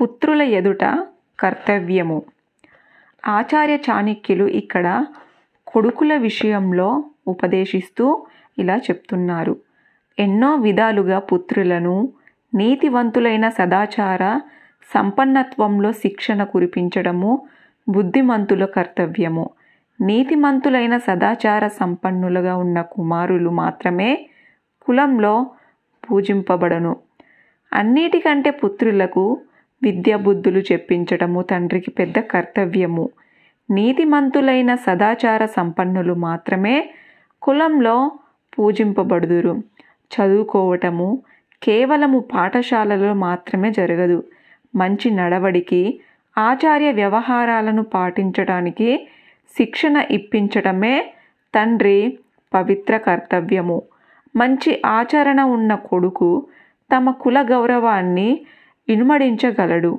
పుత్రుల ఎదుట కర్తవ్యము. ఆచార్య చాణక్యులు ఇక్కడ కొడుకుల విషయంలో ఉపదేశిస్తూ ఇలా చెప్తున్నారు. ఎన్నో విధాలుగా పుత్రులను నీతివంతులైన సదాచార సంపన్నత్వంలో శిక్షణ కురిపించడము బుద్ధిమంతుల కర్తవ్యము. నీతిమంతులైన సదాచార సంపన్నులుగా ఉన్న కుమారులు మాత్రమే కులంలో పూజింపబడను. అన్నిటికంటే పుత్రులకు విద్య బుద్ధులు చెప్పించటము తండ్రికి పెద్ద కర్తవ్యము. నీతిమంతులైన సదాచార సంపన్నులు మాత్రమే కులంలో పూజింపబడుదురు. చదువుకోవటము కేవలము పాఠశాలలో మాత్రమే జరగదు. మంచి నడవడికి ఆచార్య వ్యవహారాలను పాటించడానికి శిక్షణ ఇప్పించటమే తండ్రి పవిత్ర కర్తవ్యము. మంచి ఆచరణ ఉన్న కొడుకు తమ కుల గౌరవాన్ని ఇనుమడించగలడు.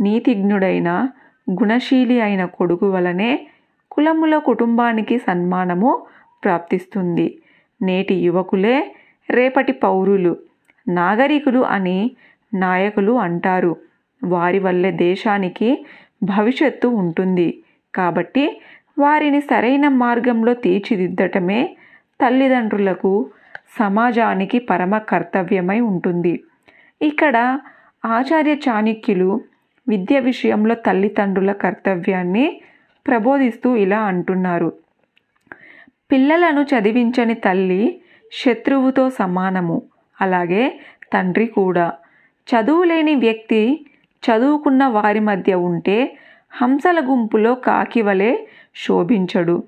నీతిజ్ఞుడైన గుణశీలి అయిన కొడుకు వలనే కులముల కుటుంబానికి సన్మానము ప్రాప్తిస్తుంది. నేటి యువకులే రేపటి పౌరులు నాగరికులు అని నాయకులు అంటారు. వారి వల్లే దేశానికి భవిష్యత్తు ఉంటుంది. కాబట్టి వారిని సరైన మార్గంలో తీర్చిదిద్దటమే తల్లిదండ్రులకు సమాజానికి పరమ కర్తవ్యమై ఉంటుంది. ఇక్కడ ఆచార్య చాణక్యులు విద్య విషయంలో తల్లిదండ్రుల కర్తవ్యాన్ని ప్రబోధిస్తూ ఇలా అంటున్నారు. పిల్లలను చదివించని తల్లి శత్రువుతో సమానము అలాగే తండ్రి కూడా. చదువు లేని వ్యక్తి చదువుకున్న వారి మధ్య ఉంటే హంసల గుంపులో కాకి వలె శోభించడు.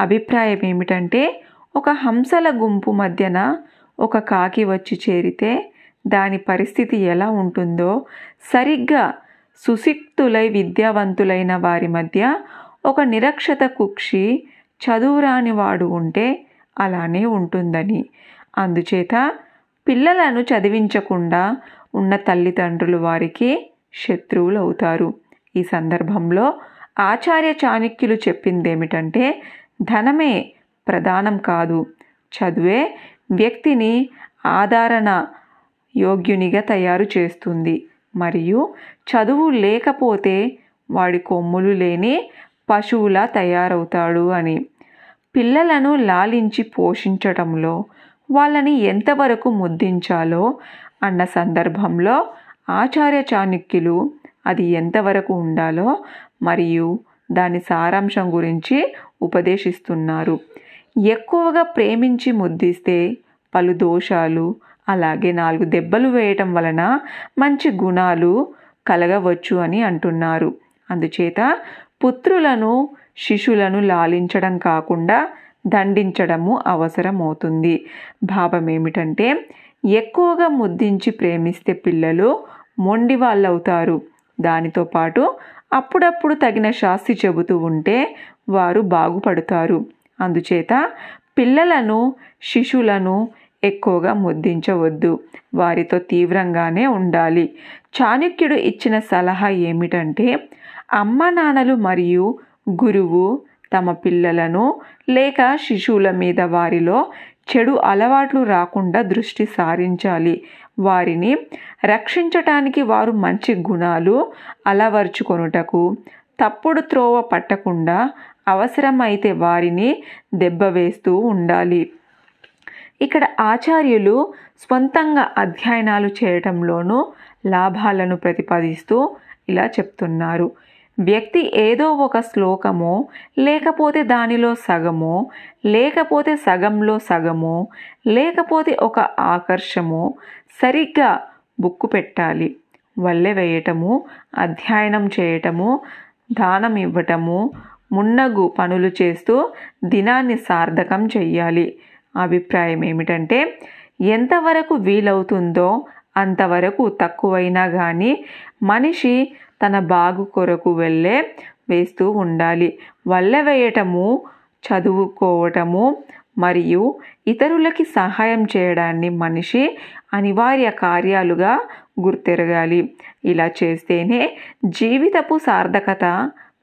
అభిప్రాయం ఏమిటంటే ఒక హంసల గుంపు మధ్యన ఒక కాకి వచ్చి చేరితే దాని పరిస్థితి ఎలా ఉంటుందో సరిగ్గా సుశిక్తులై విద్యావంతులైన వారి మధ్య ఒక నిరక్షత కుక్షి చదువురాని వాడు ఉంటే అలానే ఉంటుందని. అందుచేత పిల్లలను చదివించకుండా ఉన్న తల్లిదండ్రులు వారికి శత్రువులు అవుతారు ఈ సందర్భంలో ఆచార్య చాణక్యులు చెప్పింది ఏమిటంటే ధనమే ప్రధానం కాదు. చదువే వ్యక్తిని ఆదరణ యోగ్యునిగా తయారు చేస్తుంది. మరియు చదువు లేకపోతే వాడి కొమ్ములు లేని పశువులా తయారవుతాడు అని. పిల్లలను లాలించి పోషించటంలో వాళ్ళని ఎంతవరకు ముద్దించాలో అన్న సందర్భంలో ఆచార్య చాణక్యులు అది ఎంతవరకు ఉండాలో మరియు దాని సారాంశం గురించి ఉపదేశిస్తున్నారు. ఎక్కువగా ప్రేమించి ముద్దిస్తే పలు దోషాలు అలాగే నాలుగు దెబ్బలు వేయటం వలన మంచి గుణాలు కలగవచ్చు అని అంటున్నారు. అందుచేత పుత్రులను శిశులను లాలించడం కాకుండా దండించడము అవసరమవుతుంది. భావం ఏమిటంటే ఎక్కువగా ముద్దించి ప్రేమిస్తే పిల్లలు మొండి వాళ్ళవుతారు. దానితో పాటు అప్పుడప్పుడు తగిన శాస్తి చెబుతూ ఉంటే వారు బాగుపడతారు. అందుచేత పిల్లలను శిశులను ఎక్కువగా ముద్దించవద్దు వారితో తీవ్రంగానే ఉండాలి. చాణక్యుడు ఇచ్చిన సలహా ఏమిటంటే అమ్మ నాన్నలు మరియు గురువు తమ పిల్లలను లేక శిశువుల మీద వారిలో చెడు అలవాట్లు రాకుండా దృష్టి సారించాలి. వారిని రక్షించటానికి వారు మంచి గుణాలు అలవర్చుకొనుటకు తప్పుడు త్రోవ పట్టకుండా అవసరమైతే వారిని దెబ్బ వేస్తూ ఉండాలి. ఇక్కడ ఆచార్యులు స్వంతంగా అధ్యయనాలు చేయటంలోనూ లాభాలను ప్రతిపాదిస్తూ ఇలా చెప్తున్నారు. వ్యక్తి ఏదో ఒక శ్లోకమో లేకపోతే దానిలో సగమో లేకపోతే సగంలో సగమో లేకపోతే ఒక ఆకర్షమో సరిగ్గా బుక్కు పెట్టాలి. వల్లె వేయటము అధ్యయనం చేయటము దానం ఇవ్వటము మున్నగు పనులు చేస్తూ దినాన్ని సార్థకం చెయ్యాలి. అభిప్రాయం ఏమిటంటే ఎంతవరకు వీలవుతుందో అంతవరకు తక్కువైనా కానీ మనిషి తన బాగు కొరకు వెళ్ళే వేస్తూ ఉండాలి. వల్ల వేయటము చదువుకోవటము మరియు ఇతరులకి సహాయం చేయడాన్ని మనిషి అనివార్య కార్యాలుగా గుర్తెరగాలి. ఇలా చేస్తేనే జీవితపు సార్థకత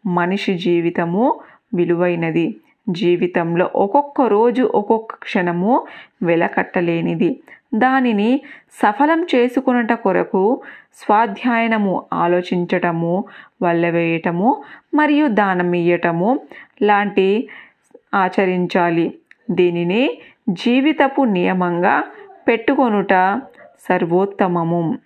మనిషి జీవితము విలువైనది. జీవితంలో ఒక్కొక్క రోజు ఒక్కొక్క క్షణము వెలకట్టలేనిది. దానిని సఫలం చేసుకున్నట కొరకు స్వాధ్యాయనము ఆలోచించటము వల్లవేయటము మరియు దానమియ్యటము లాంటి ఆచరించాలి. దీనిని జీవితపు నియమంగా పెట్టుకొనుట సర్వోత్తమము.